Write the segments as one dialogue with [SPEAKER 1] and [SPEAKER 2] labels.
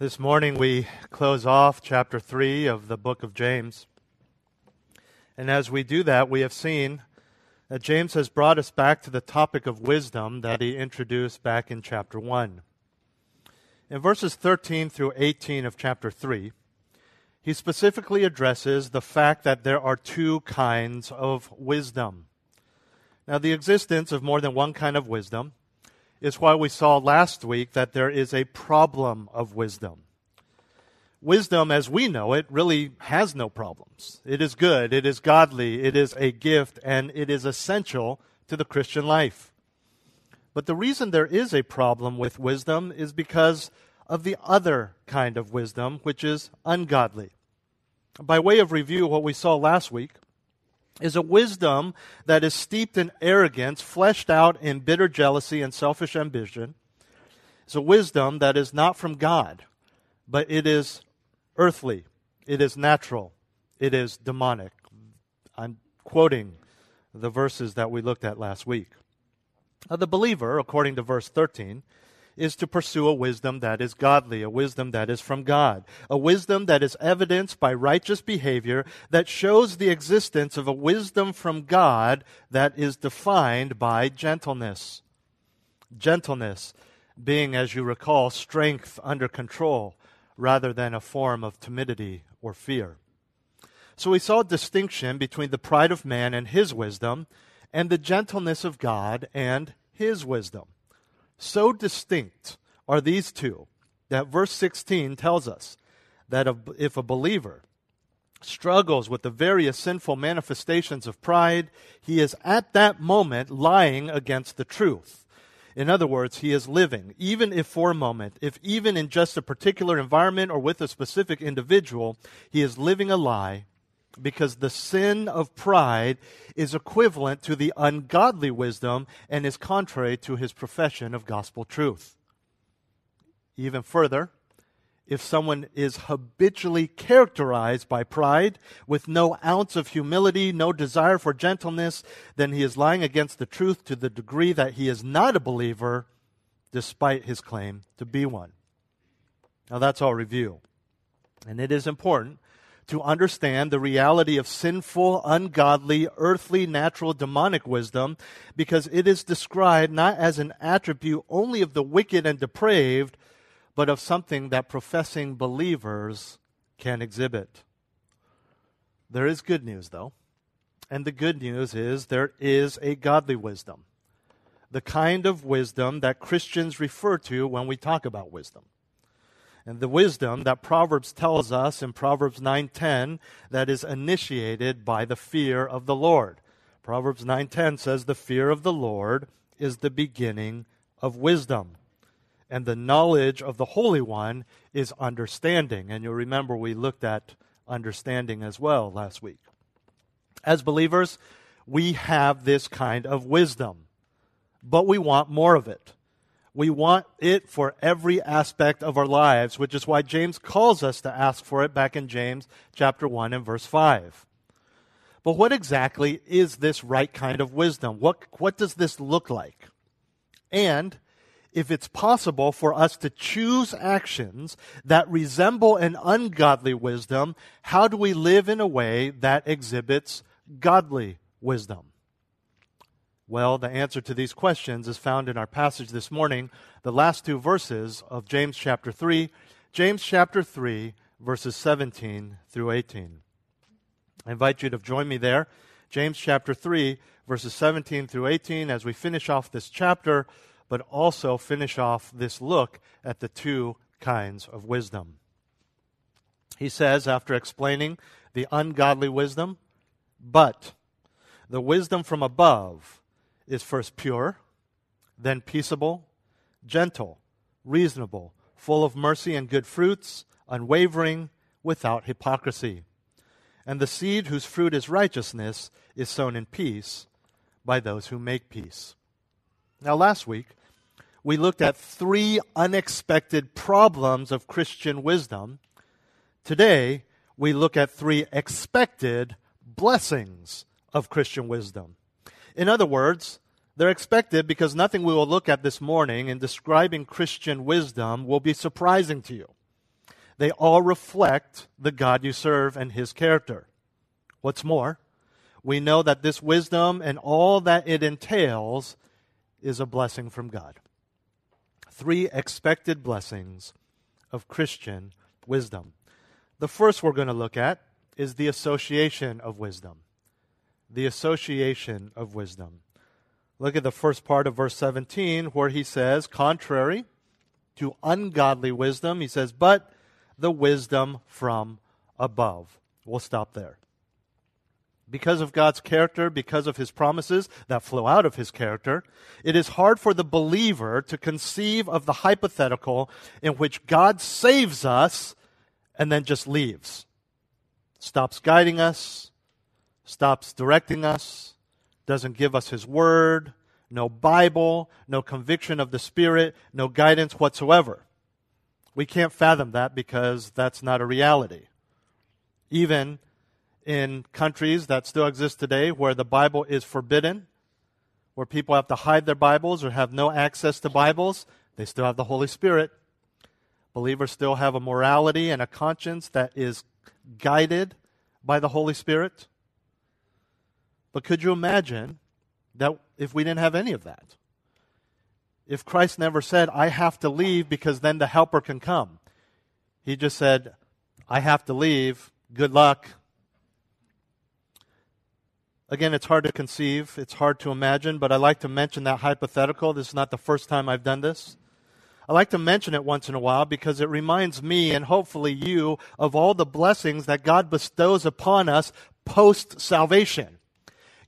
[SPEAKER 1] This morning we close off chapter 3 of the book of James. And as we do that, we have seen that James has brought us back to the topic of wisdom that he introduced back in chapter 1. In verses 13 through 18 of chapter 3, he specifically addresses the fact that there are two kinds of wisdom. Now, the existence of more than one kind of wisdom is why we saw last week that there is a problem of wisdom. Wisdom, as we know it, really has no problems. It is good, it is godly, it is a gift, and it is essential to the Christian life. But the reason there is a problem with wisdom is because of the other kind of wisdom, which is ungodly. By way of review, what we saw last week is a wisdom that is steeped in arrogance, fleshed out in bitter jealousy and selfish ambition. It's a wisdom that is not from God, but it is earthly, it is natural, it is demonic. I'm quoting the verses that we looked at last week. Now, the believer, according to verse 13, is to pursue a wisdom that is godly, a wisdom that is from God, a wisdom that is evidenced by righteous behavior that shows the existence of a wisdom from God that is defined by gentleness. Gentleness being, as you recall, strength under control rather than a form of timidity or fear. So we saw a distinction between the pride of man and his wisdom and the gentleness of God and his wisdom. So distinct are these two that verse 16 tells us that if a believer struggles with the various sinful manifestations of pride, he is at that moment lying against the truth. In other words, he is living, even if for a moment, if even in just a particular environment or with a specific individual, he is living a lie because the sin of pride is equivalent to the ungodly wisdom and is contrary to his profession of gospel truth. Even further, if someone is habitually characterized by pride with no ounce of humility, no desire for gentleness, then he is lying against the truth to the degree that he is not a believer despite his claim to be one. Now that's all review. And it is important to understand the reality of sinful, ungodly, earthly, natural, demonic wisdom because it is described not as an attribute only of the wicked and depraved, but of something that professing believers can exhibit. There is good news, though. And the good news is there is a godly wisdom. The kind of wisdom that Christians refer to when we talk about wisdom and the wisdom that Proverbs tells us in Proverbs 9:10 that is initiated by the fear of the Lord. Proverbs 9:10 says the fear of the Lord is the beginning of wisdom. And the knowledge of the Holy One is understanding. And you'll remember we looked at understanding as well last week. As believers, we have this kind of wisdom, but we want more of it. We want it for every aspect of our lives, which is why James calls us to ask for it back in James chapter 1 and verse 5. But what exactly is this right kind of wisdom? What, what does this look like? And if it's possible for us to choose actions that resemble an ungodly wisdom, how do we live in a way that exhibits godly wisdom? Well, the answer to these questions is found in our passage this morning, the last two verses of James chapter 3, James chapter 3, verses 17 through 18. I invite you to join me there, James chapter 3, verses 17 through 18, as we finish off this chapter, but also finish off this look at the two kinds of wisdom. He says, after explaining the ungodly wisdom, but the wisdom from above is first pure, then peaceable, gentle, reasonable, full of mercy and good fruits, unwavering, without hypocrisy. And the seed whose fruit is righteousness is sown in peace by those who make peace. Now, last week, we looked at three unexpected problems of Christian wisdom. Today, we look at three expected blessings of Christian wisdom. In other words, they're expected because nothing we will look at this morning in describing Christian wisdom will be surprising to you. They all reflect the God you serve and his character. What's more, we know that this wisdom and all that it entails is a blessing from God. Three expected blessings of Christian wisdom. The first we're going to look at is the association of wisdom. The association of wisdom. Look at the first part of verse 17 where he says, contrary to ungodly wisdom, he says, but the wisdom from above. We'll stop there. Because of God's character, because of his promises that flow out of his character, it is hard for the believer to conceive of the hypothetical in which God saves us and then just leaves. Stops guiding us, stops directing us, doesn't give us his word, no Bible, no conviction of the Spirit, no guidance whatsoever. We can't fathom that because that's not a reality. Even in countries that still exist today where the Bible is forbidden, where people have to hide their Bibles or have no access to Bibles, they still have the Holy Spirit. Believers still have a morality and a conscience that is guided by the Holy Spirit. But could you imagine that if we didn't have any of that? if Christ never said, I have to leave because then the helper can come. He just said, I have to leave. Good luck. Again, it's hard to conceive, it's hard to imagine, but I like to mention that hypothetical. This is not the first time I've done this. I like to mention it once in a while because it reminds me and hopefully you of all the blessings that God bestows upon us post salvation.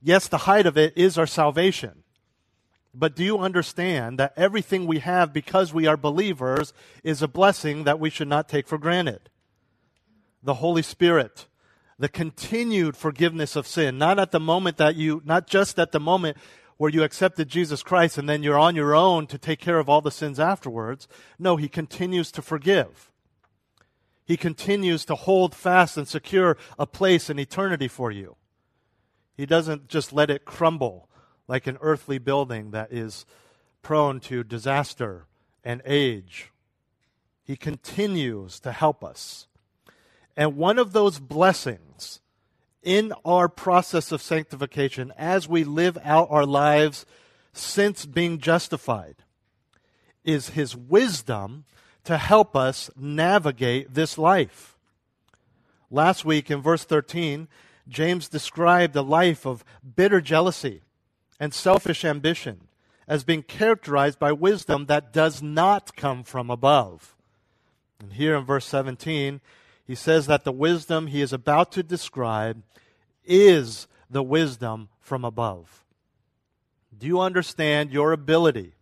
[SPEAKER 1] Yes, the height of it is our salvation. But do you understand that everything we have because we are believers is a blessing that we should not take for granted? The Holy Spirit, the continued forgiveness of sin, not at the moment that you, not just at the moment where you accepted Jesus Christ and then you're on your own to take care of all the sins afterwards. No, He continues to forgive. He continues to hold fast and secure a place in eternity for you. He doesn't just let it crumble like an earthly building that is prone to disaster and age. He continues to help us. And one of those blessings in our process of sanctification, as we live out our lives since being justified, is His wisdom to help us navigate this life. Last week in verse 13, James described a life of bitter jealousy and selfish ambition as being characterized by wisdom that does not come from above. And here in verse 17, he says that the wisdom he is about to describe is the wisdom from above. Do you understand your ability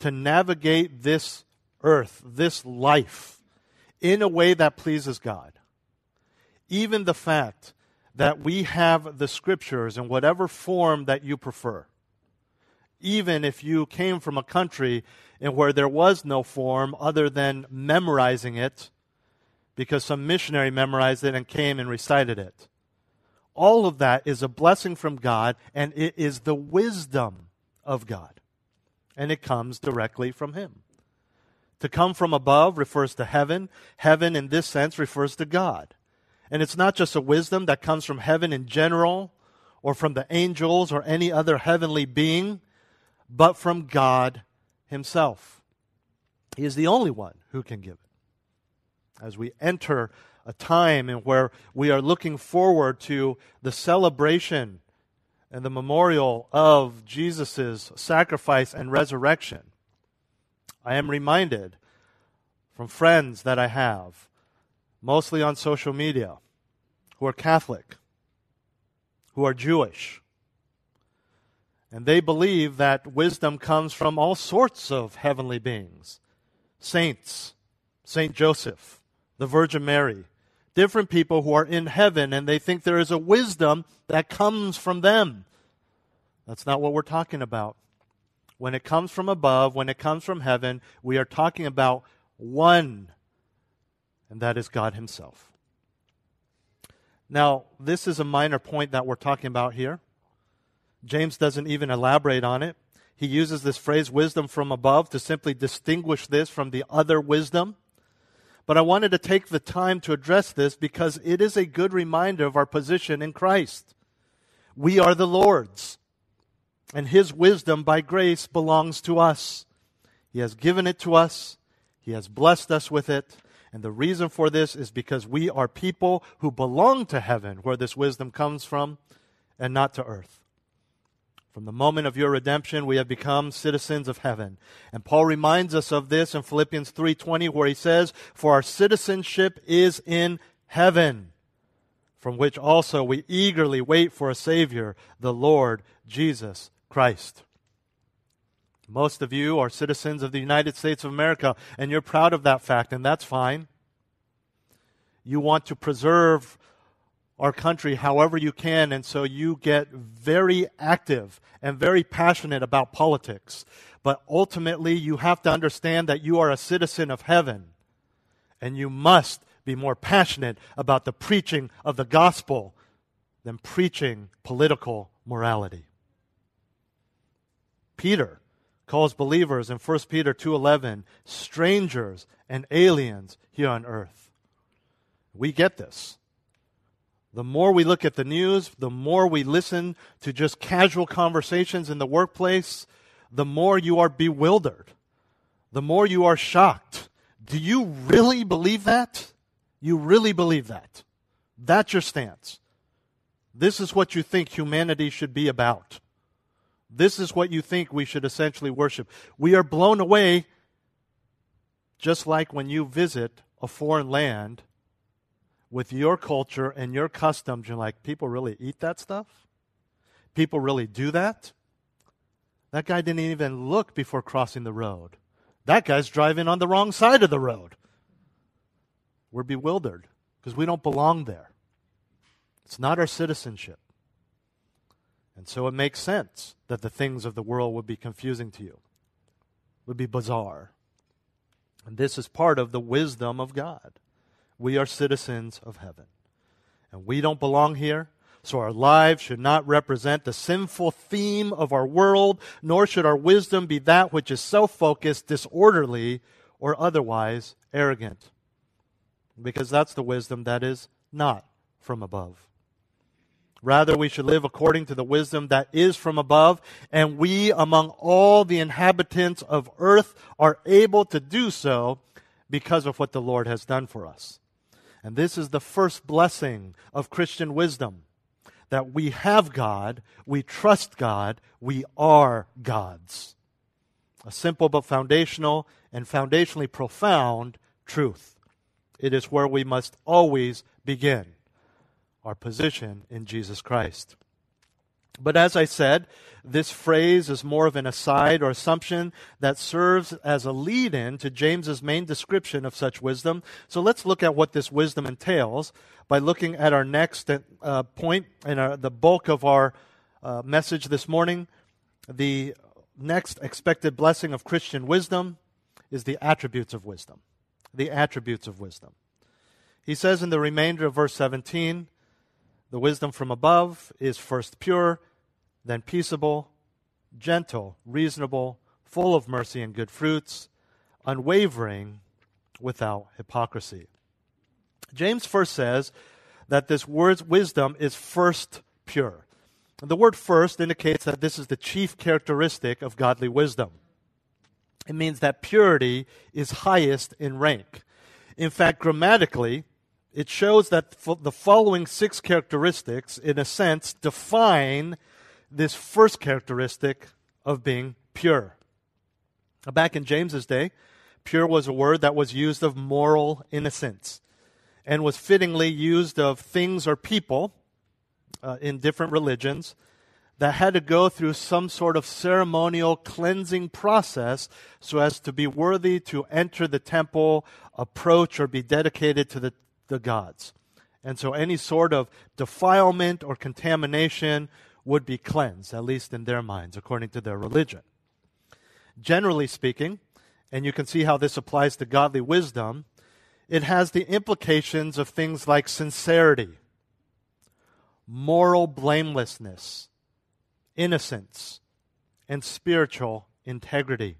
[SPEAKER 1] to navigate this earth, this life, in a way that pleases God? Even the fact that we have the scriptures in whatever form that you prefer. Even if you came from a country in where there was no form other than memorizing it, because some missionary memorized it and came and recited it. All of that is a blessing from God, and it is the wisdom of God. And it comes directly from Him. To come from above refers to heaven. Heaven, in this sense, refers to God. And it's not just a wisdom that comes from heaven in general or from the angels or any other heavenly being, but from God Himself. He is the only one who can give it. As we enter a time in where we are looking forward to the celebration and the memorial of Jesus' sacrifice and resurrection, I am reminded from friends that I have mostly on social media, who are Catholic, who are Jewish. And they believe that wisdom comes from all sorts of heavenly beings saints, Saint Joseph, the Virgin Mary, different people who are in heaven and they think there is a wisdom that comes from them. That's not what we're talking about. When it comes from above, when it comes from heaven, we are talking about one, and that is God Himself. Now, this is a minor point that we're talking about here. James doesn't even elaborate on it. He uses this phrase, wisdom from above, to simply distinguish this from the other wisdom. But I wanted to take the time to address this because it is a good reminder of our position in Christ. We are the Lord's, and His wisdom by grace belongs to us. He has given it to us, He has blessed us with it. And the reason for this is because we are people who belong to heaven, where this wisdom comes from, and not to earth. From the moment of your redemption, we have become citizens of heaven. And Paul reminds us of this in Philippians 3:20 where he says, "For our citizenship is in heaven, from which also we eagerly wait for a savior, the Lord Jesus Christ." Most of you are citizens of the United States of America, and you're proud of that fact, and that's fine. You want to preserve our country however you can, and so you get very active and very passionate about politics. But ultimately, you have to understand that you are a citizen of heaven, and you must be more passionate about the preaching of the gospel than preaching political morality. Peter calls believers in 1 Peter 2:11 strangers and aliens here on earth. We get this. The more we look at the news, the more we listen to just casual conversations in the workplace, the more you are bewildered, the more you are shocked. Do you really believe that? You really believe that? That's your stance. This is what you think humanity should be about. This is what you think we should essentially worship. We are blown away just like when you visit a foreign land with your culture and your customs, you're like, people really eat that stuff? People really do that? That guy didn't even look before crossing the road. That guy's driving on the wrong side of the road. We're bewildered because we don't belong there. It's not our citizenship. And so it makes sense that the things of the world would be confusing to you, would be bizarre. And this is part of the wisdom of God. We are citizens of heaven. And we don't belong here, so our lives should not represent the sinful theme of our world, nor should our wisdom be that which is self focused, disorderly, or otherwise arrogant. Because that's the wisdom that is not from above. Rather, we should live according to the wisdom that is from above, and we, among all the inhabitants of earth, are able to do so because of what the Lord has done for us. And this is the first blessing of Christian wisdom that we have God, we trust God, we are God's. A simple but foundational and foundationally profound truth. It is where we must always begin our position in Jesus Christ. But as I said, this phrase is more of an aside or assumption that serves as a lead in to James's main description of such wisdom. So let's look at what this wisdom entails by looking at our next uh, point and our, the bulk of our uh, message this morning. The next expected blessing of Christian wisdom is the attributes of wisdom. The attributes of wisdom. He says in the remainder of verse 17, the wisdom from above is first pure, then peaceable, gentle, reasonable, full of mercy and good fruits, unwavering, without hypocrisy. James first says that this word's wisdom is first pure. And the word first indicates that this is the chief characteristic of godly wisdom. It means that purity is highest in rank. In fact, grammatically, it shows that the following six characteristics, in a sense, define this first characteristic of being pure. Back in James's day, pure was a word that was used of moral innocence and was fittingly used of things or people uh, in different religions that had to go through some sort of ceremonial cleansing process so as to be worthy to enter the temple, approach, or be dedicated to the, the gods. And so any sort of defilement or contamination would be cleansed, at least in their minds, according to their religion. Generally speaking, and you can see how this applies to godly wisdom, it has the implications of things like sincerity, moral blamelessness, innocence, and spiritual integrity.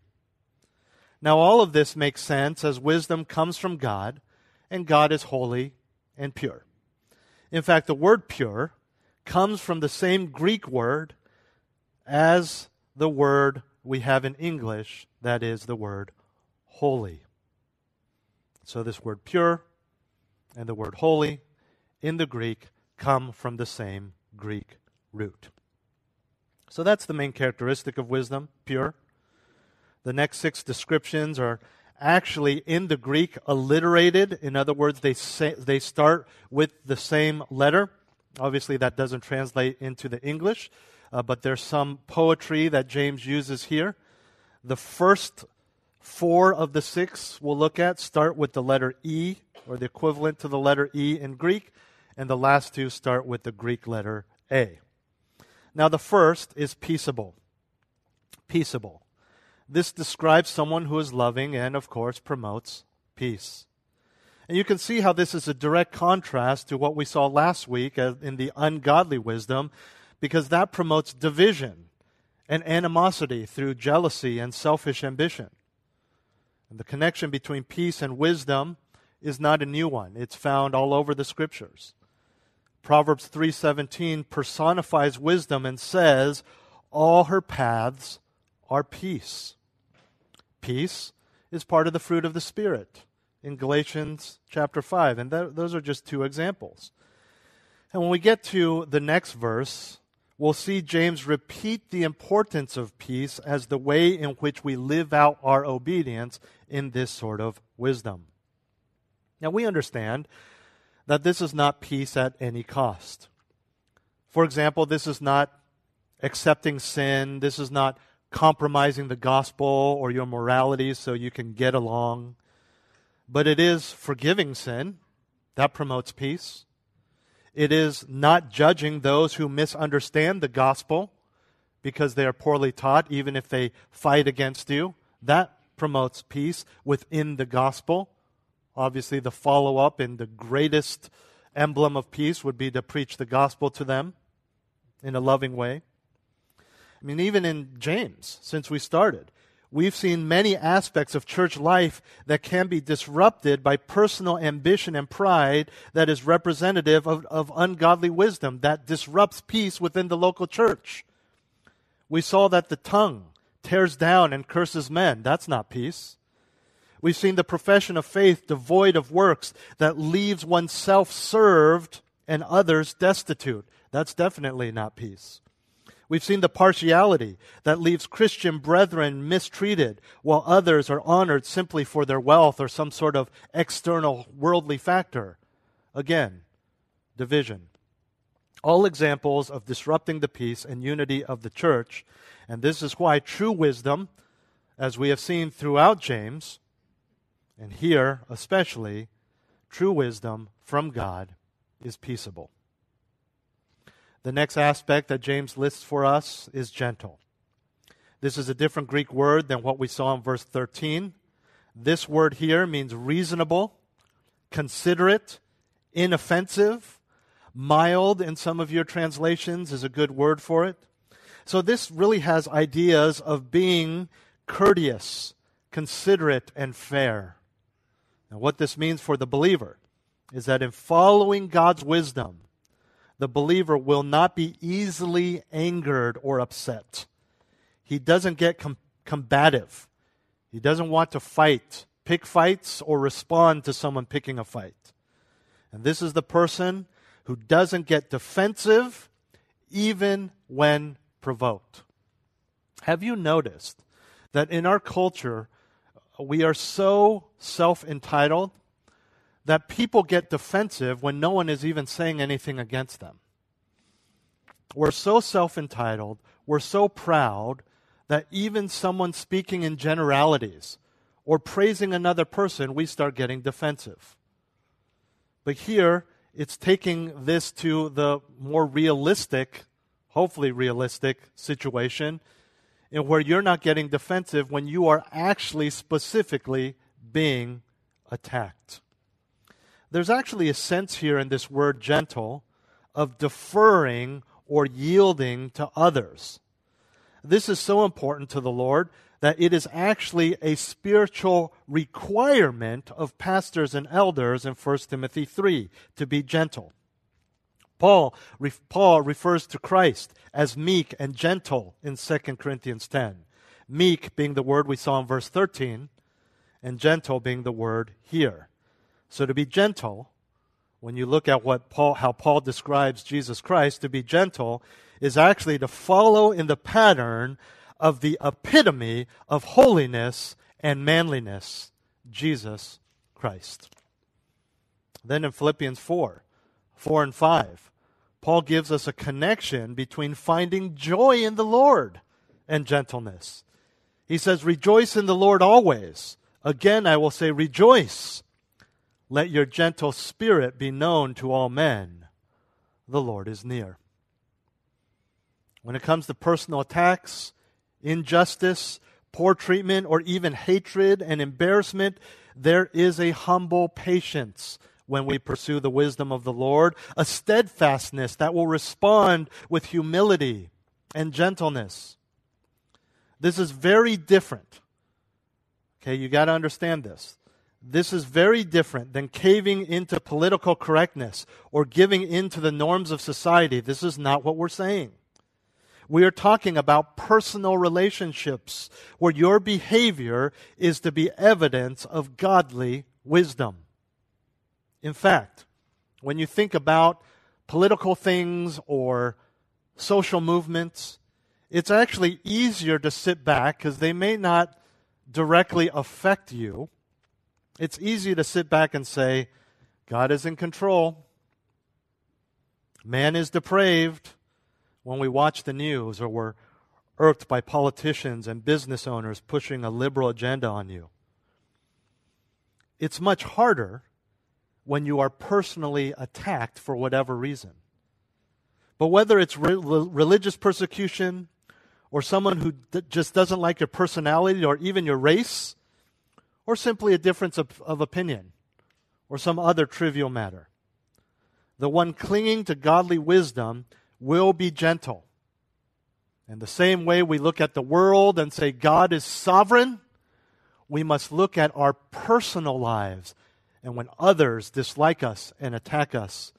[SPEAKER 1] Now, all of this makes sense as wisdom comes from God, and God is holy and pure. In fact, the word pure comes from the same Greek word as the word we have in English, that is the word holy. So, this word pure and the word holy in the Greek come from the same Greek root. So, that's the main characteristic of wisdom pure. The next six descriptions are actually in the Greek alliterated. In other words, they, say, they start with the same letter. Obviously, that doesn't translate into the English, uh, but there's some poetry that James uses here. The first four of the six we'll look at start with the letter E, or the equivalent to the letter E in Greek, and the last two start with the Greek letter A. Now, the first is peaceable. Peaceable. This describes someone who is loving and, of course, promotes peace. And you can see how this is a direct contrast to what we saw last week uh, in the ungodly wisdom, because that promotes division and animosity through jealousy and selfish ambition. And the connection between peace and wisdom is not a new one. It's found all over the scriptures. Proverbs 3:17 personifies wisdom and says, "All her paths are peace." Peace is part of the fruit of the spirit in Galatians chapter 5. And th- those are just two examples. And when we get to the next verse, we'll see James repeat the importance of peace as the way in which we live out our obedience in this sort of wisdom. Now, we understand that this is not peace at any cost. For example, this is not accepting sin, this is not compromising the gospel or your morality so you can get along but it is forgiving sin. That promotes peace. It is not judging those who misunderstand the gospel because they are poorly taught, even if they fight against you. That promotes peace within the gospel. Obviously, the follow up and the greatest emblem of peace would be to preach the gospel to them in a loving way. I mean, even in James, since we started, we've seen many aspects of church life that can be disrupted by personal ambition and pride that is representative of, of ungodly wisdom that disrupts peace within the local church. We saw that the tongue tears down and curses men. That's not peace. We've seen the profession of faith devoid of works that leaves oneself served and others destitute. That's definitely not peace. We've seen the partiality that leaves Christian brethren mistreated while others are honored simply for their wealth or some sort of external worldly factor. Again, division. All examples of disrupting the peace and unity of the church. And this is why true wisdom, as we have seen throughout James, and here especially, true wisdom from God is peaceable. The next aspect that James lists for us is gentle. This is a different Greek word than what we saw in verse 13. This word here means reasonable, considerate, inoffensive, mild in some of your translations is a good word for it. So this really has ideas of being courteous, considerate, and fair. And what this means for the believer is that in following God's wisdom, the believer will not be easily angered or upset. He doesn't get com- combative. He doesn't want to fight, pick fights, or respond to someone picking a fight. And this is the person who doesn't get defensive even when provoked. Have you noticed that in our culture, we are so self entitled that people get defensive when no one is even saying anything against them. we're so self entitled, we're so proud that even someone speaking in generalities or praising another person, we start getting defensive. But here, it's taking this to the more realistic, hopefully realistic situation in where you're not getting defensive when you are actually specifically being attacked. There's actually a sense here in this word gentle of deferring or yielding to others. This is so important to the Lord that it is actually a spiritual requirement of pastors and elders in 1 Timothy 3 to be gentle. Paul, Paul refers to Christ as meek and gentle in 2 Corinthians 10. Meek being the word we saw in verse 13, and gentle being the word here. So to be gentle, when you look at what Paul, how Paul describes Jesus Christ, to be gentle is actually to follow in the pattern of the epitome of holiness and manliness, Jesus Christ. Then in Philippians 4, 4 and 5, Paul gives us a connection between finding joy in the Lord and gentleness. He says, Rejoice in the Lord always. Again, I will say, Rejoice. Let your gentle spirit be known to all men. The Lord is near. When it comes to personal attacks, injustice, poor treatment, or even hatred and embarrassment, there is a humble patience when we pursue the wisdom of the Lord, a steadfastness that will respond with humility and gentleness. This is very different. Okay, you got to understand this. This is very different than caving into political correctness or giving in to the norms of society. This is not what we're saying. We are talking about personal relationships where your behavior is to be evidence of godly wisdom. In fact, when you think about political things or social movements, it's actually easier to sit back because they may not directly affect you. It's easy to sit back and say, God is in control. Man is depraved when we watch the news or we're irked by politicians and business owners pushing a liberal agenda on you. It's much harder when you are personally attacked for whatever reason. But whether it's re- religious persecution or someone who d- just doesn't like your personality or even your race, or simply a difference of, of opinion or some other trivial matter, the one clinging to godly wisdom will be gentle. And the same way we look at the world and say God is sovereign, we must look at our personal lives. And when others dislike us and attack us,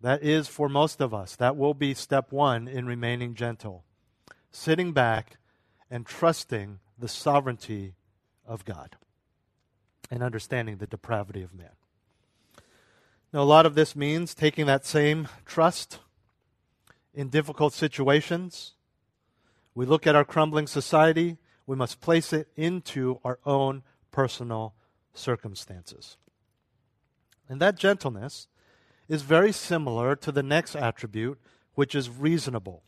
[SPEAKER 1] that is for most of us, that will be step one in remaining gentle. Sitting back and trusting the sovereignty of God and understanding the depravity of man. Now, a lot of this means taking that same trust in difficult situations. We look at our crumbling society, we must place it into our own personal circumstances. And that gentleness is very similar to the next attribute, which is reasonable.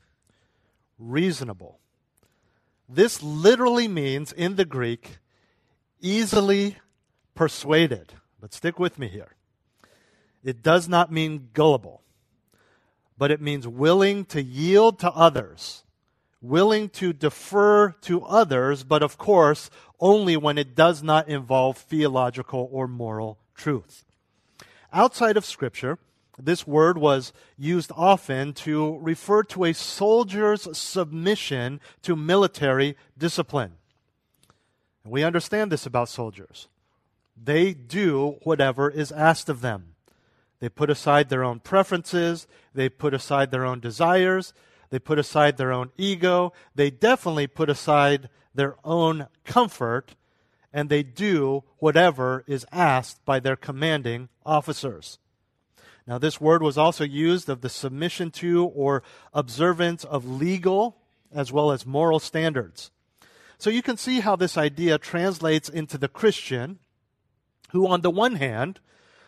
[SPEAKER 1] Reasonable. This literally means, in the Greek, easily persuaded. But stick with me here. It does not mean gullible, but it means willing to yield to others, willing to defer to others, but of course, only when it does not involve theological or moral truth. Outside of Scripture, this word was used often to refer to a soldier's submission to military discipline. We understand this about soldiers. They do whatever is asked of them. They put aside their own preferences. They put aside their own desires. They put aside their own ego. They definitely put aside their own comfort. And they do whatever is asked by their commanding officers. Now, this word was also used of the submission to or observance of legal as well as moral standards. So you can see how this idea translates into the Christian, who, on the one hand,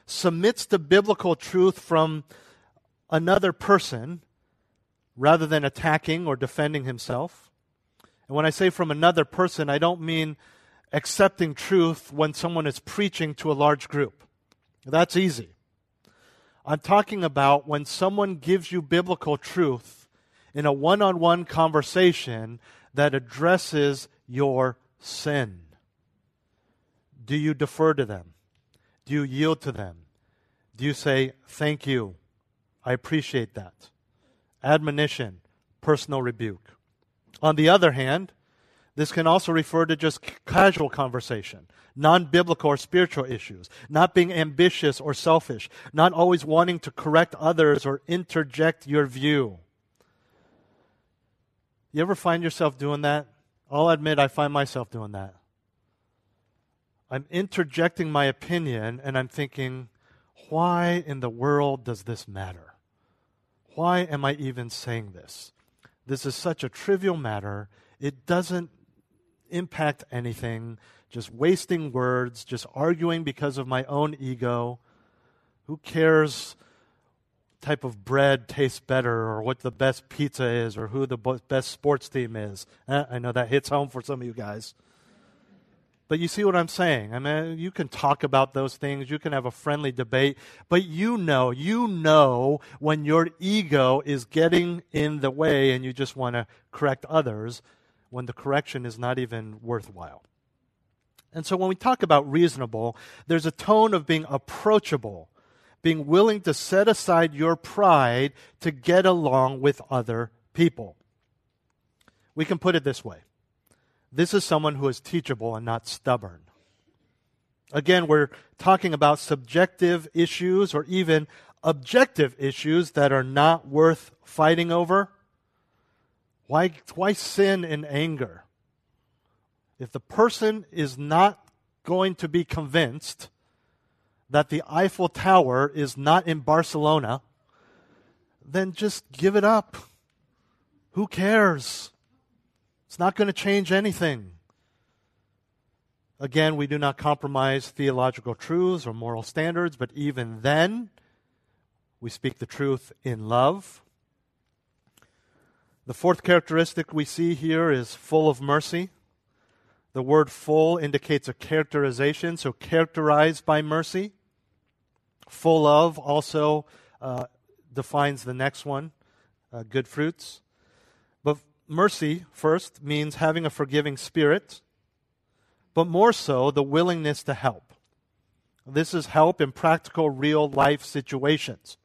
[SPEAKER 1] submits to biblical truth from another person, rather than attacking or defending himself. And when I say from another person, I don't mean accepting truth when someone is preaching to a large group. That's easy. I'm talking about when someone gives you biblical truth in a one on one conversation that addresses your sin. Do you defer to them? Do you yield to them? Do you say, Thank you? I appreciate that. Admonition, personal rebuke. On the other hand, this can also refer to just casual conversation, non biblical or spiritual issues, not being ambitious or selfish, not always wanting to correct others or interject your view. You ever find yourself doing that? I'll admit I find myself doing that. I'm interjecting my opinion and I'm thinking, why in the world does this matter? Why am I even saying this? This is such a trivial matter. It doesn't impact anything. Just wasting words, just arguing because of my own ego. Who cares type of bread tastes better or what the best pizza is or who the best sports team is? Eh, I know that hits home for some of you guys. But you see what I'm saying? I mean, you can talk about those things, you can have a friendly debate, but you know, you know when your ego is getting in the way and you just want to correct others when the correction is not even worthwhile. And so when we talk about reasonable, there's a tone of being approachable, being willing to set aside your pride to get along with other people. We can put it this way this is someone who is teachable and not stubborn. Again, we're talking about subjective issues or even objective issues that are not worth fighting over. Why, why sin in anger? If the person is not going to be convinced that the Eiffel Tower is not in Barcelona, then just give it up. Who cares? It's not going to change anything. Again, we do not compromise theological truths or moral standards, but even then, we speak the truth in love. The fourth characteristic we see here is full of mercy. The word full indicates a characterization, so characterized by mercy. Full of also uh, defines the next one, uh, good fruits. But mercy, first, means having a forgiving spirit, but more so, the willingness to help. This is help in practical, real life situations.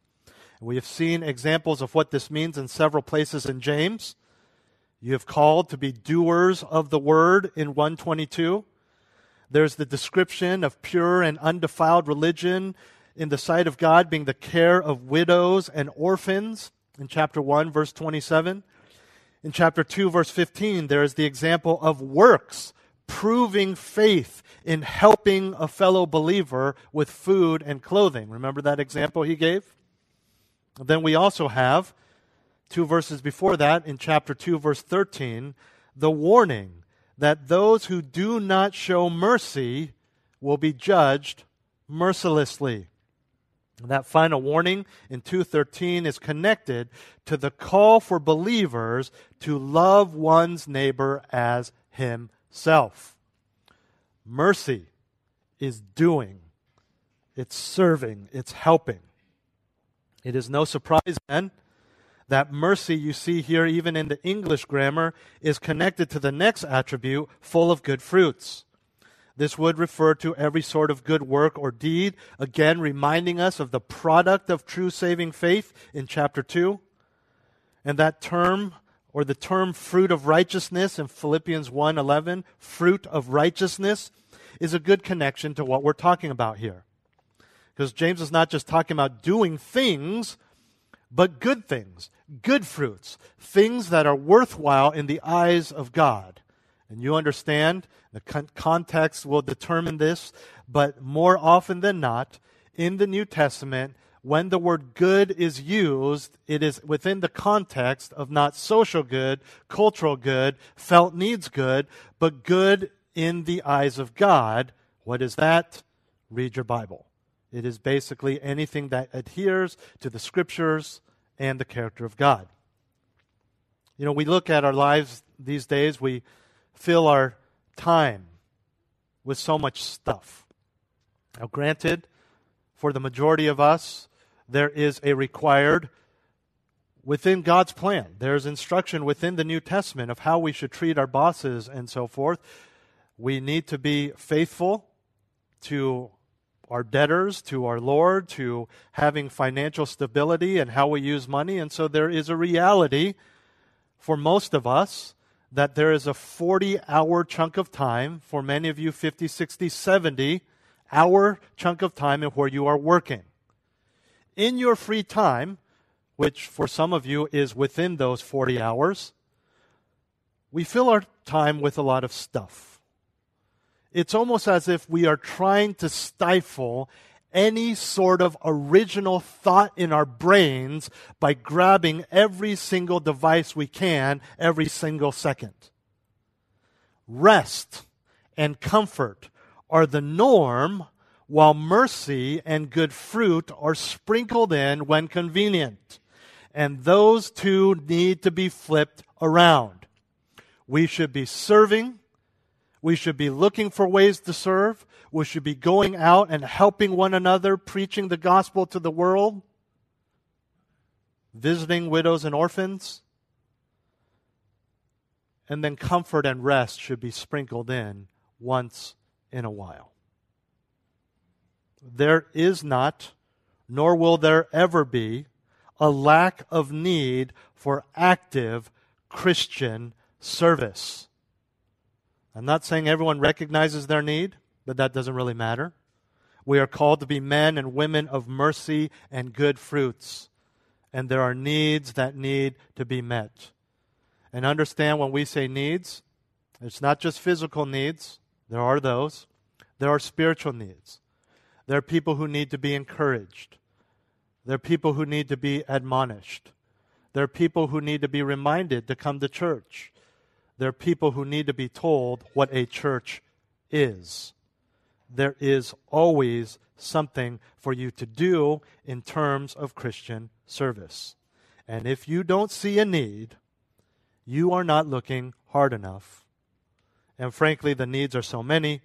[SPEAKER 1] We have seen examples of what this means in several places in James. You have called to be doers of the word in 122. There's the description of pure and undefiled religion in the sight of God being the care of widows and orphans in chapter 1, verse 27. In chapter 2, verse 15, there is the example of works proving faith in helping a fellow believer with food and clothing. Remember that example he gave? Then we also have, two verses before that, in chapter 2, verse 13, the warning that those who do not show mercy will be judged mercilessly. That final warning in 213 is connected to the call for believers to love one's neighbor as himself. Mercy is doing, it's serving, it's helping. It is no surprise then that mercy you see here, even in the English grammar, is connected to the next attribute, full of good fruits. This would refer to every sort of good work or deed, again reminding us of the product of true saving faith in chapter 2. And that term or the term fruit of righteousness in Philippians 1:11, fruit of righteousness is a good connection to what we're talking about here. Because James is not just talking about doing things, but good things, good fruits, things that are worthwhile in the eyes of God. And you understand, the con- context will determine this, but more often than not, in the New Testament, when the word good is used, it is within the context of not social good, cultural good, felt needs good, but good in the eyes of God. What is that? Read your Bible. It is basically anything that adheres to the scriptures and the character of God. You know, we look at our lives these days, we fill our time with so much stuff. Now, granted, for the majority of us, there is a required within God's plan. There's instruction within the New Testament of how we should treat our bosses and so forth. We need to be faithful to our debtors, to our Lord, to having financial stability and how we use money. And so there is a reality for most of us that there is a 40 hour chunk of time, for many of you, 50, 60, 70 hour chunk of time where you are working. In your free time, which for some of you is within those 40 hours, we fill our time with a lot of stuff. It's almost as if we are trying to stifle any sort of original thought in our brains by grabbing every single device we can every single second. Rest and comfort are the norm, while mercy and good fruit are sprinkled in when convenient. And those two need to be flipped around. We should be serving we should be looking for ways to serve. We should be going out and helping one another, preaching the gospel to the world, visiting widows and orphans. And then comfort and rest should be sprinkled in once in a while. There is not, nor will there ever be, a lack of need for active Christian service. I'm not saying everyone recognizes their need, but that doesn't really matter. We are called to be men and women of mercy and good fruits. And there are needs that need to be met. And understand when we say needs, it's not just physical needs, there are those. There are spiritual needs. There are people who need to be encouraged. There are people who need to be admonished. There are people who need to be reminded to come to church. There are people who need to be told what a church is. There is always something for you to do in terms of Christian service. And if you don't see a need, you are not looking hard enough. And frankly, the needs are so many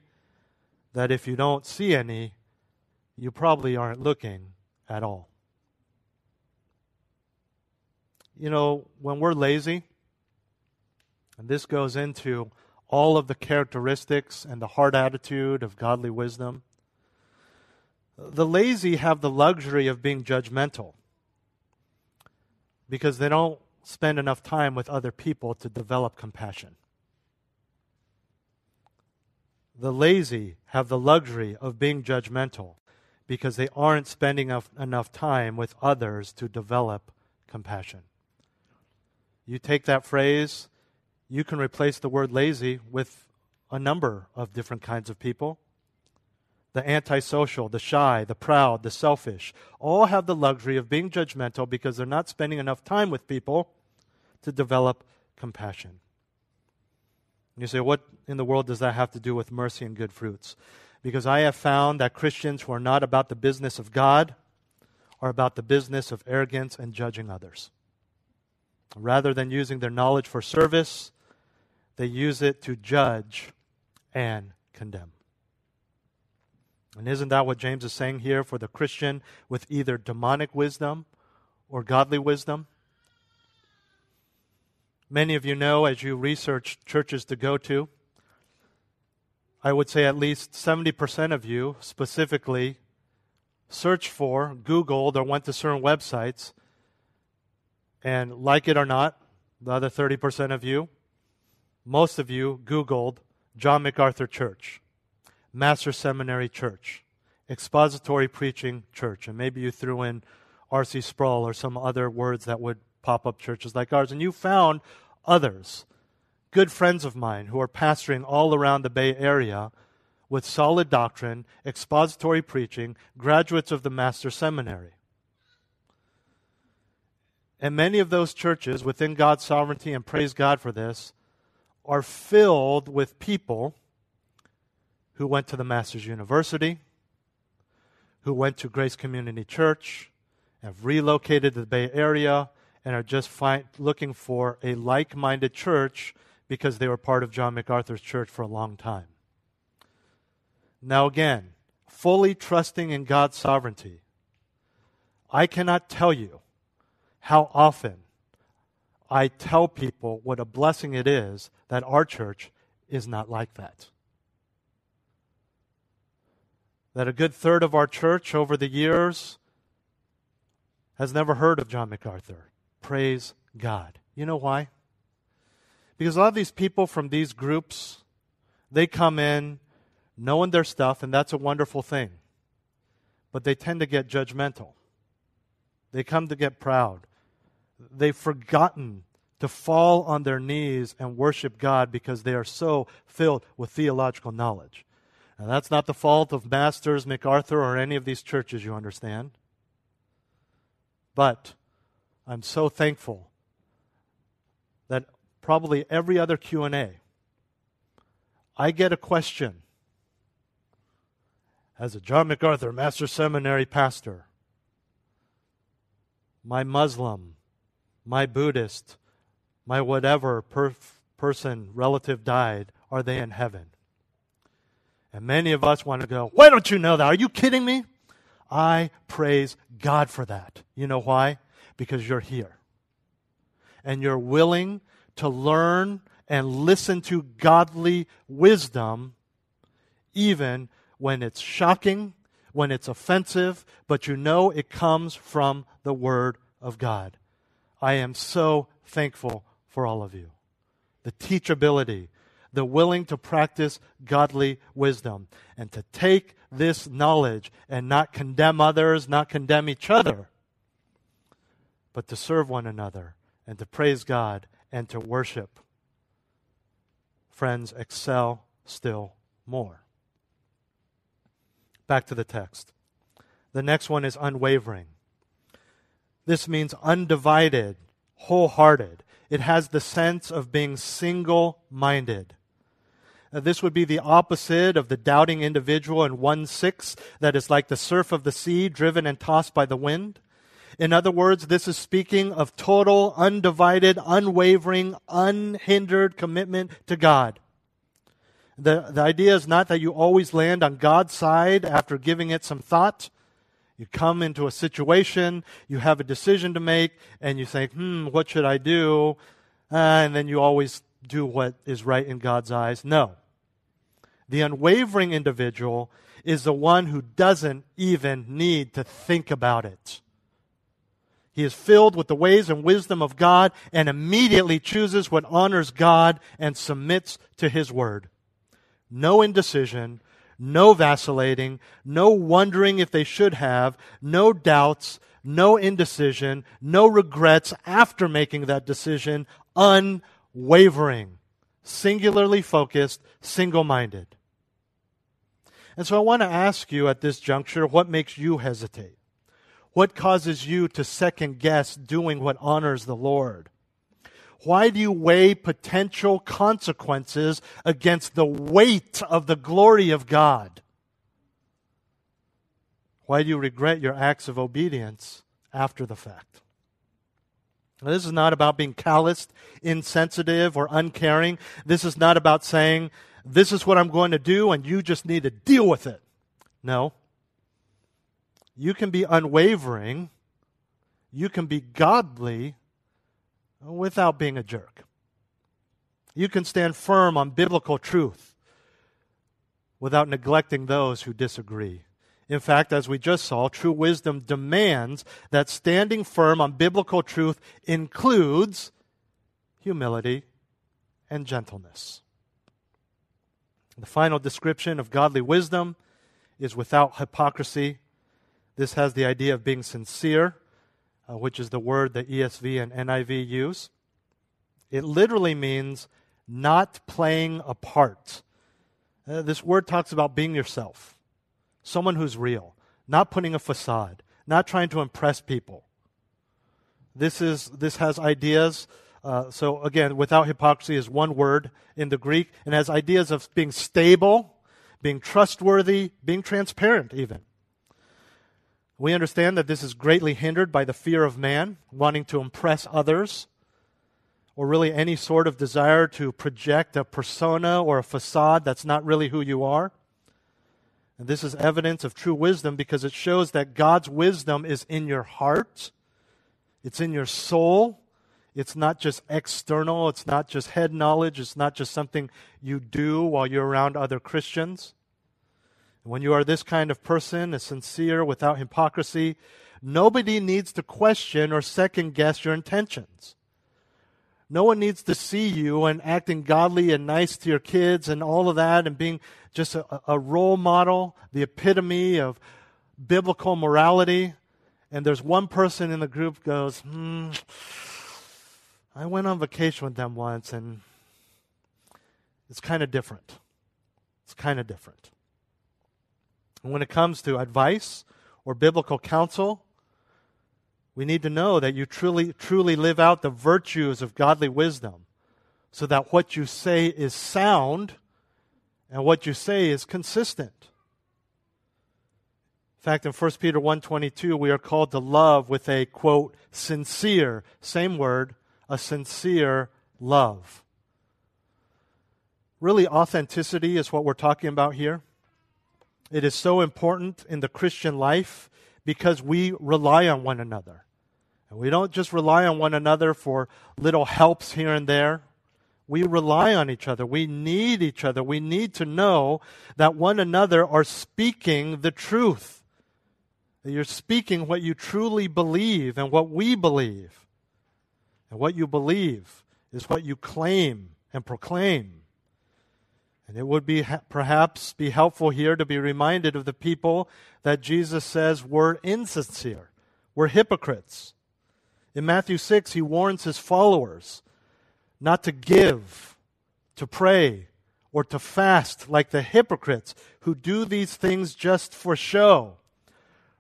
[SPEAKER 1] that if you don't see any, you probably aren't looking at all. You know, when we're lazy, and this goes into all of the characteristics and the heart attitude of godly wisdom. The lazy have the luxury of being judgmental because they don't spend enough time with other people to develop compassion. The lazy have the luxury of being judgmental because they aren't spending enough time with others to develop compassion. You take that phrase you can replace the word lazy with a number of different kinds of people. The antisocial, the shy, the proud, the selfish, all have the luxury of being judgmental because they're not spending enough time with people to develop compassion. You say, what in the world does that have to do with mercy and good fruits? Because I have found that Christians who are not about the business of God are about the business of arrogance and judging others. Rather than using their knowledge for service, they use it to judge and condemn. And isn't that what James is saying here for the Christian with either demonic wisdom or godly wisdom? Many of you know as you research churches to go to, I would say at least 70% of you specifically searched for, Googled, or went to certain websites, and like it or not, the other 30% of you most of you Googled John MacArthur Church, Master Seminary Church, Expository Preaching Church, and maybe you threw in R.C. Sproul or some other words that would pop up churches like ours, and you found others, good friends of mine who are pastoring all around the Bay Area with solid doctrine, expository preaching, graduates of the Master Seminary. And many of those churches, within God's sovereignty, and praise God for this, are filled with people who went to the Masters University, who went to Grace Community Church, have relocated to the Bay Area, and are just find, looking for a like minded church because they were part of John MacArthur's church for a long time. Now, again, fully trusting in God's sovereignty, I cannot tell you how often I tell people what a blessing it is that our church is not like that. That a good third of our church over the years has never heard of John MacArthur. Praise God. You know why? Because a lot of these people from these groups, they come in knowing their stuff, and that's a wonderful thing. But they tend to get judgmental. They come to get proud. They've forgotten to fall on their knees and worship God because they are so filled with theological knowledge. And that's not the fault of Masters, MacArthur, or any of these churches, you understand. But I'm so thankful that probably every other Q&A I get a question as a John MacArthur Master Seminary pastor. My Muslim, my Buddhist, my whatever per- person, relative died, are they in heaven? And many of us want to go, Why don't you know that? Are you kidding me? I praise God for that. You know why? Because you're here. And you're willing to learn and listen to godly wisdom, even when it's shocking, when it's offensive, but you know it comes from the Word of God. I am so thankful for all of you. The teachability, the willing to practice godly wisdom, and to take this knowledge and not condemn others, not condemn each other, but to serve one another and to praise God and to worship. Friends, excel still more. Back to the text. The next one is unwavering. This means undivided, wholehearted. It has the sense of being single minded. Uh, this would be the opposite of the doubting individual in 1 6 that is like the surf of the sea, driven and tossed by the wind. In other words, this is speaking of total, undivided, unwavering, unhindered commitment to God. The, the idea is not that you always land on God's side after giving it some thought. You come into a situation, you have a decision to make, and you think, hmm, what should I do? Uh, and then you always do what is right in God's eyes. No. The unwavering individual is the one who doesn't even need to think about it. He is filled with the ways and wisdom of God and immediately chooses what honors God and submits to His word. No indecision, no vacillating, no wondering if they should have, no doubts, no indecision, no regrets after making that decision, unwavering, singularly focused, single minded. And so I want to ask you at this juncture what makes you hesitate? What causes you to second guess doing what honors the Lord? Why do you weigh potential consequences against the weight of the glory of God? Why do you regret your acts of obedience after the fact? Now, this is not about being calloused, insensitive, or uncaring. This is not about saying, this is what I'm going to do and you just need to deal with it. No. You can be unwavering, you can be godly without being a jerk. You can stand firm on biblical truth without neglecting those who disagree. In fact, as we just saw, true wisdom demands that standing firm on biblical truth includes humility and gentleness. The final description of godly wisdom is without hypocrisy. This has the idea of being sincere, uh, which is the word that ESV and NIV use. It literally means not playing a part. Uh, this word talks about being yourself, someone who's real, not putting a facade, not trying to impress people. This, is, this has ideas. Uh, so, again, without hypocrisy is one word in the Greek and has ideas of being stable, being trustworthy, being transparent, even. We understand that this is greatly hindered by the fear of man, wanting to impress others, or really any sort of desire to project a persona or a facade that's not really who you are. And this is evidence of true wisdom because it shows that God's wisdom is in your heart, it's in your soul. It's not just external, it's not just head knowledge, it's not just something you do while you're around other Christians. When you are this kind of person, a sincere, without hypocrisy, nobody needs to question or second guess your intentions. No one needs to see you and acting godly and nice to your kids and all of that and being just a, a role model, the epitome of biblical morality. And there's one person in the group goes, hmm, I went on vacation with them once and it's kind of different. It's kind of different. And when it comes to advice or biblical counsel, we need to know that you truly, truly live out the virtues of godly wisdom so that what you say is sound and what you say is consistent. In fact, in 1 Peter 1.22, we are called to love with a, quote, sincere, same word, a sincere love. Really, authenticity is what we're talking about here. It is so important in the Christian life because we rely on one another. And we don't just rely on one another for little helps here and there. We rely on each other. We need each other. We need to know that one another are speaking the truth. That you're speaking what you truly believe and what we believe. And what you believe is what you claim and proclaim. And it would be perhaps be helpful here to be reminded of the people that Jesus says were insincere, were hypocrites. In Matthew 6, he warns his followers not to give, to pray, or to fast like the hypocrites who do these things just for show,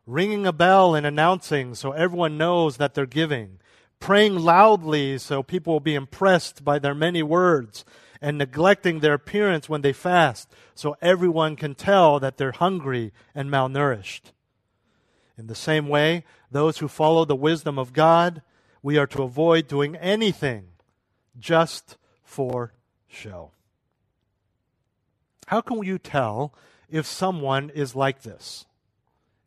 [SPEAKER 1] ringing a bell and announcing so everyone knows that they're giving, praying loudly so people will be impressed by their many words and neglecting their appearance when they fast, so everyone can tell that they're hungry and malnourished. In the same way, those who follow the wisdom of God, we are to avoid doing anything just for show. How can you tell if someone is like this?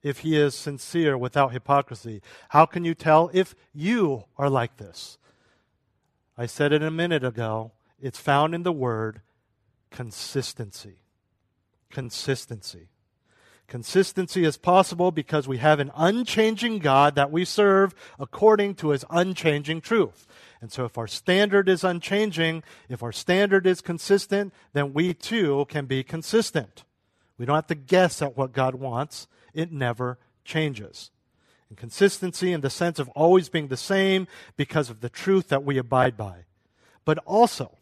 [SPEAKER 1] If he is sincere without hypocrisy? How can you tell if you are like this? I said it a minute ago. It's found in the word consistency. Consistency. Consistency is possible because we have an unchanging God that we serve according to his unchanging truth. And so, if our standard is unchanging, if our standard is consistent, then we too can be consistent. We don't have to guess at what God wants, it never changes. And consistency in the sense of always being the same because of the truth that we abide by. But also,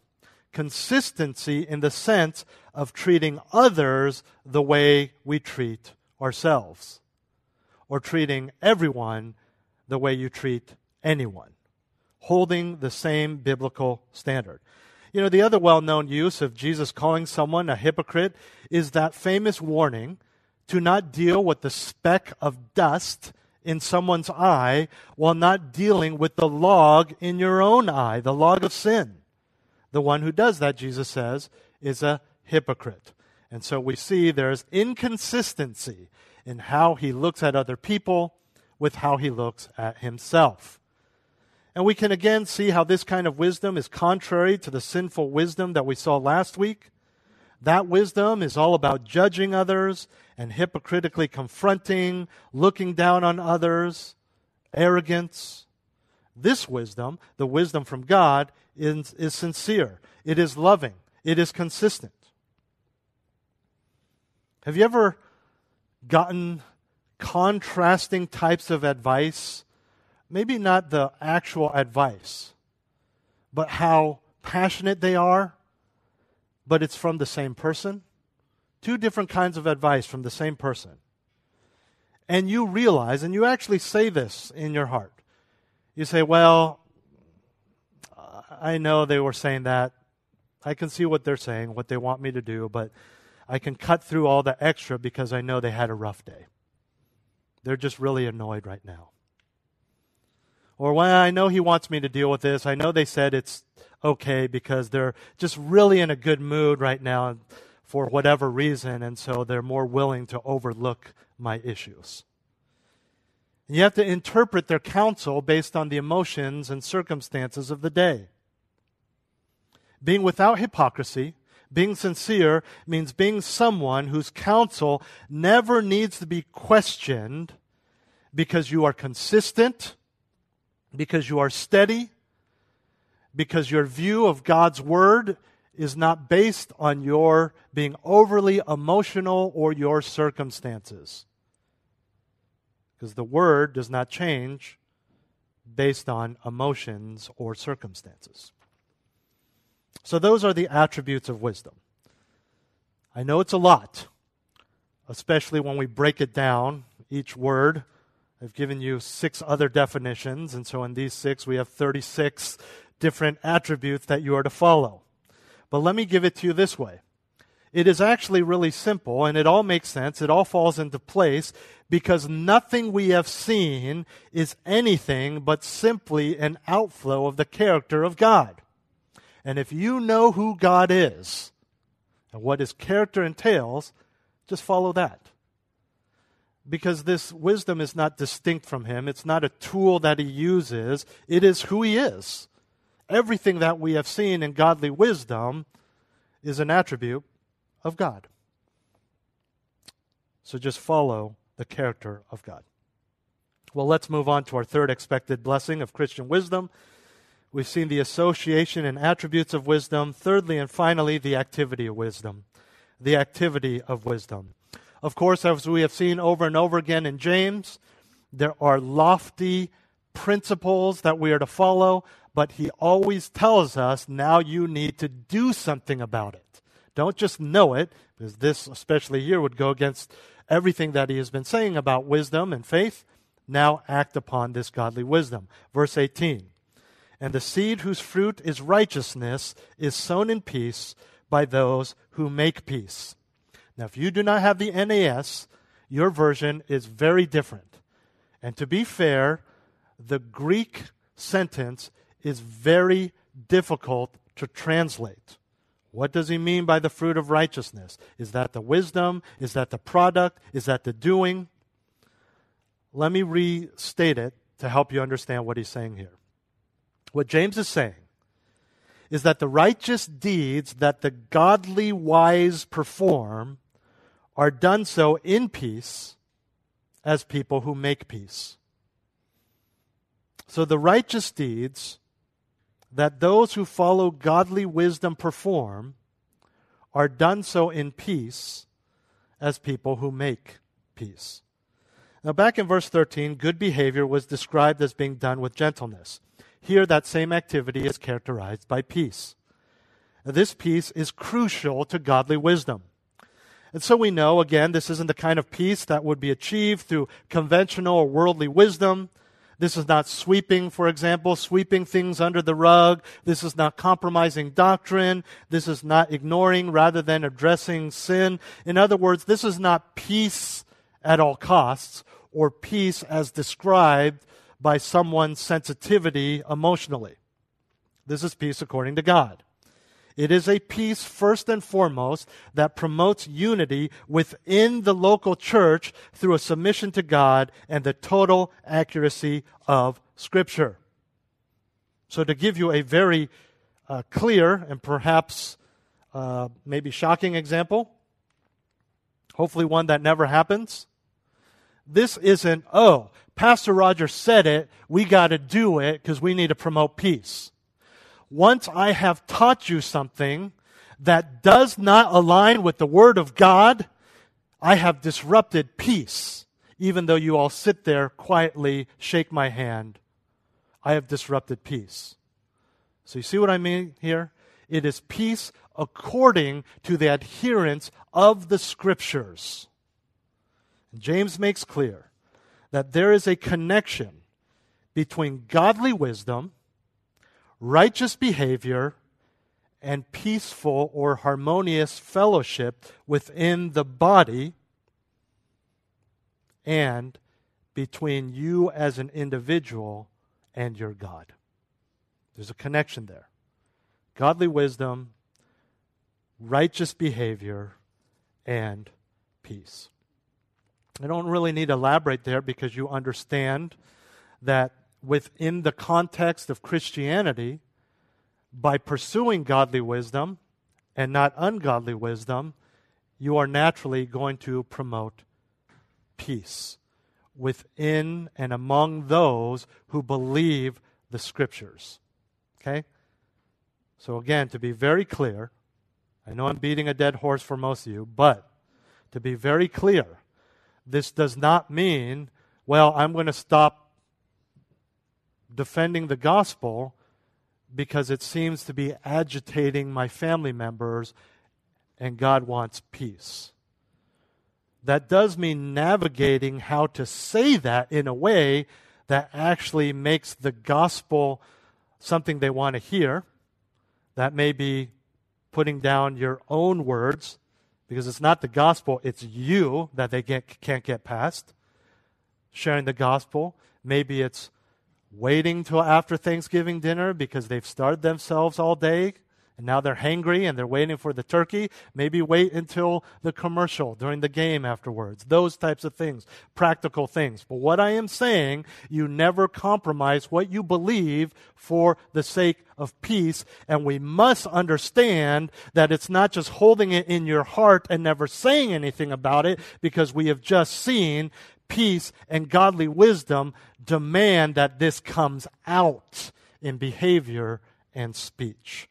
[SPEAKER 1] consistency in the sense of treating others the way we treat ourselves, or treating everyone the way you treat anyone, holding the same biblical standard. You know, the other well known use of Jesus calling someone a hypocrite is that famous warning to not deal with the speck of dust in someone's eye while not dealing with the log in your own eye, the log of sin. The one who does that, Jesus says, is a hypocrite. And so we see there's inconsistency in how he looks at other people with how he looks at himself. And we can again see how this kind of wisdom is contrary to the sinful wisdom that we saw last week. That wisdom is all about judging others and hypocritically confronting, looking down on others, arrogance. This wisdom, the wisdom from God, is, is sincere, it is loving, it is consistent. Have you ever gotten contrasting types of advice? Maybe not the actual advice, but how passionate they are, but it's from the same person. Two different kinds of advice from the same person. And you realize, and you actually say this in your heart. You say, Well, I know they were saying that. I can see what they're saying, what they want me to do, but I can cut through all the extra because I know they had a rough day. They're just really annoyed right now. Or, well, I know he wants me to deal with this. I know they said it's okay because they're just really in a good mood right now for whatever reason, and so they're more willing to overlook my issues. And you have to interpret their counsel based on the emotions and circumstances of the day. Being without hypocrisy, being sincere, means being someone whose counsel never needs to be questioned because you are consistent, because you are steady, because your view of God's Word is not based on your being overly emotional or your circumstances. Because the Word does not change based on emotions or circumstances. So, those are the attributes of wisdom. I know it's a lot, especially when we break it down, each word. I've given you six other definitions, and so in these six, we have 36 different attributes that you are to follow. But let me give it to you this way. It is actually really simple, and it all makes sense. It all falls into place because nothing we have seen is anything but simply an outflow of the character of God. And if you know who God is and what his character entails, just follow that. Because this wisdom is not distinct from him, it's not a tool that he uses, it is who he is. Everything that we have seen in godly wisdom is an attribute of God. So just follow the character of God. Well, let's move on to our third expected blessing of Christian wisdom We've seen the association and attributes of wisdom. Thirdly and finally, the activity of wisdom. The activity of wisdom. Of course, as we have seen over and over again in James, there are lofty principles that we are to follow, but he always tells us now you need to do something about it. Don't just know it, because this, especially here, would go against everything that he has been saying about wisdom and faith. Now act upon this godly wisdom. Verse 18 and the seed whose fruit is righteousness is sown in peace by those who make peace. Now, if you do not have the NAS, your version is very different. And to be fair, the Greek sentence is very difficult to translate. What does he mean by the fruit of righteousness? Is that the wisdom? Is that the product? Is that the doing? Let me restate it to help you understand what he's saying here. What James is saying is that the righteous deeds that the godly wise perform are done so in peace as people who make peace. So the righteous deeds that those who follow godly wisdom perform are done so in peace as people who make peace. Now, back in verse 13, good behavior was described as being done with gentleness. Here, that same activity is characterized by peace. This peace is crucial to godly wisdom. And so we know, again, this isn't the kind of peace that would be achieved through conventional or worldly wisdom. This is not sweeping, for example, sweeping things under the rug. This is not compromising doctrine. This is not ignoring rather than addressing sin. In other words, this is not peace at all costs or peace as described by someone's sensitivity emotionally. This is peace according to God. It is a peace, first and foremost, that promotes unity within the local church through a submission to God and the total accuracy of Scripture. So, to give you a very uh, clear and perhaps uh, maybe shocking example, hopefully one that never happens, this isn't, oh, Pastor Roger said it, we got to do it because we need to promote peace. Once I have taught you something that does not align with the Word of God, I have disrupted peace. Even though you all sit there quietly, shake my hand, I have disrupted peace. So you see what I mean here? It is peace according to the adherence of the Scriptures. James makes clear that there is a connection between godly wisdom, righteous behavior, and peaceful or harmonious fellowship within the body and between you as an individual and your God. There's a connection there. Godly wisdom, righteous behavior, and peace. I don't really need to elaborate there because you understand that within the context of Christianity, by pursuing godly wisdom and not ungodly wisdom, you are naturally going to promote peace within and among those who believe the scriptures. Okay? So, again, to be very clear, I know I'm beating a dead horse for most of you, but to be very clear, this does not mean, well, I'm going to stop defending the gospel because it seems to be agitating my family members and God wants peace. That does mean navigating how to say that in a way that actually makes the gospel something they want to hear. That may be putting down your own words because it's not the gospel, it's you that they get, can't get past. Sharing the gospel. Maybe it's waiting till after Thanksgiving dinner because they've starved themselves all day and now they're hangry and they're waiting for the turkey. Maybe wait until the commercial during the game afterwards. Those types of things, practical things. But what I am saying, you never compromise what you believe for the sake of peace. And we must understand that it's not just holding it in your heart and never saying anything about it because we have just seen peace and godly wisdom demand that this comes out in behavior and speech.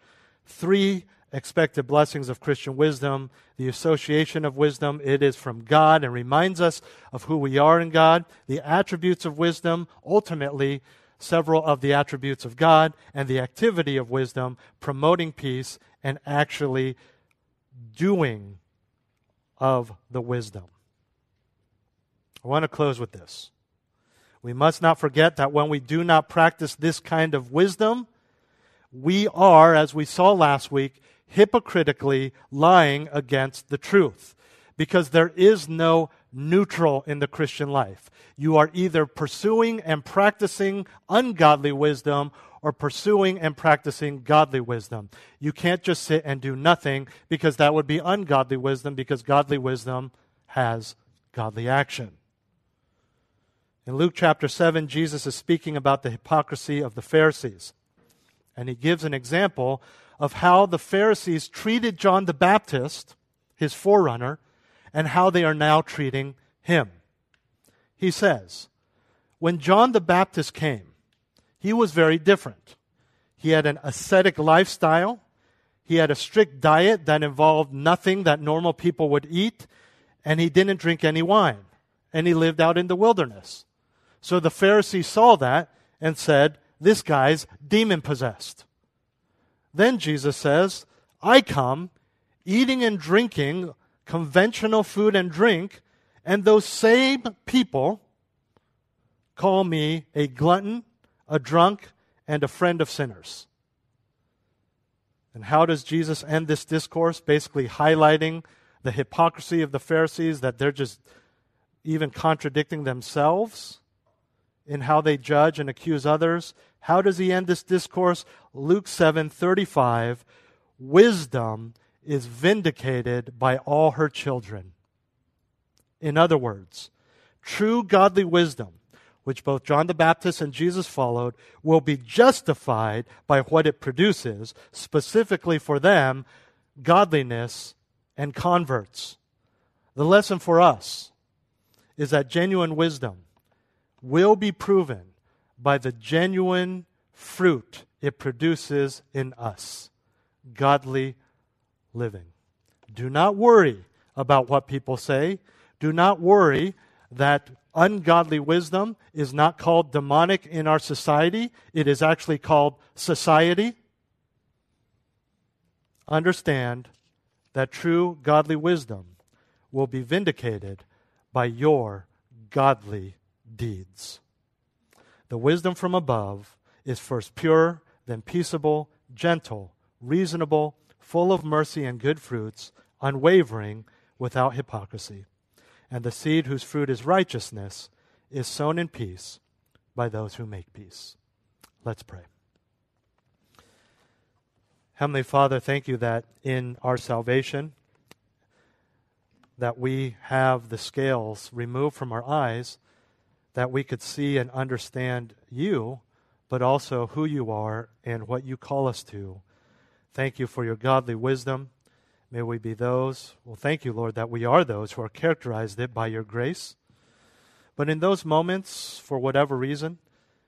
[SPEAKER 1] Three expected blessings of Christian wisdom the association of wisdom, it is from God and reminds us of who we are in God. The attributes of wisdom, ultimately, several of the attributes of God, and the activity of wisdom, promoting peace and actually doing of the wisdom. I want to close with this. We must not forget that when we do not practice this kind of wisdom, we are, as we saw last week, hypocritically lying against the truth. Because there is no neutral in the Christian life. You are either pursuing and practicing ungodly wisdom or pursuing and practicing godly wisdom. You can't just sit and do nothing because that would be ungodly wisdom because godly wisdom has godly action. In Luke chapter 7, Jesus is speaking about the hypocrisy of the Pharisees. And he gives an example of how the Pharisees treated John the Baptist, his forerunner, and how they are now treating him. He says, When John the Baptist came, he was very different. He had an ascetic lifestyle. He had a strict diet that involved nothing that normal people would eat, and he didn't drink any wine, and he lived out in the wilderness. So the Pharisees saw that and said, This guy's demon possessed. Then Jesus says, I come eating and drinking conventional food and drink, and those same people call me a glutton, a drunk, and a friend of sinners. And how does Jesus end this discourse? Basically, highlighting the hypocrisy of the Pharisees, that they're just even contradicting themselves in how they judge and accuse others. How does he end this discourse? Luke 7:35 Wisdom is vindicated by all her children. In other words, true godly wisdom, which both John the Baptist and Jesus followed, will be justified by what it produces, specifically for them, godliness and converts. The lesson for us is that genuine wisdom will be proven by the genuine fruit it produces in us godly living. Do not worry about what people say. Do not worry that ungodly wisdom is not called demonic in our society, it is actually called society. Understand that true godly wisdom will be vindicated by your godly deeds. The wisdom from above is first pure, then peaceable, gentle, reasonable, full of mercy and good fruits, unwavering, without hypocrisy. And the seed whose fruit is righteousness is sown in peace by those who make peace. Let's pray. Heavenly Father, thank you that in our salvation that we have the scales removed from our eyes that we could see and understand you, but also who you are and what you call us to. Thank you for your godly wisdom. May we be those, well, thank you, Lord, that we are those who are characterized it by your grace. But in those moments, for whatever reason,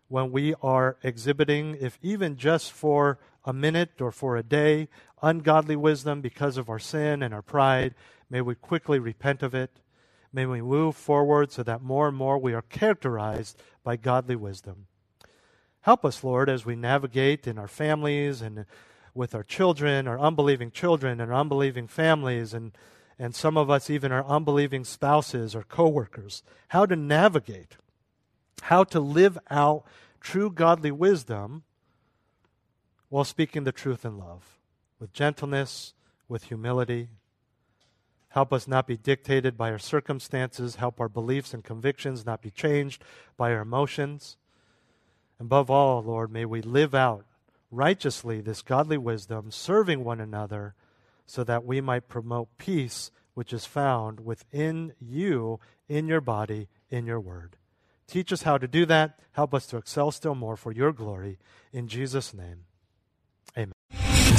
[SPEAKER 1] when we are exhibiting, if even just for a minute or for a day, ungodly wisdom because of our sin and our pride, may we quickly repent of it. May we move forward so that more and more we are characterized by godly wisdom. Help us, Lord, as we navigate in our families and with our children, our unbelieving children, and our unbelieving families, and, and some of us even our unbelieving spouses or coworkers, how to navigate, how to live out true godly wisdom while speaking the truth in love, with gentleness, with humility. Help us not be dictated by our circumstances. Help our beliefs and convictions not be changed by our emotions. Above all, Lord, may we live out righteously this godly wisdom, serving one another, so that we might promote peace which is found within you, in your body, in your word. Teach us how to do that. Help us to excel still more for your glory. In Jesus' name.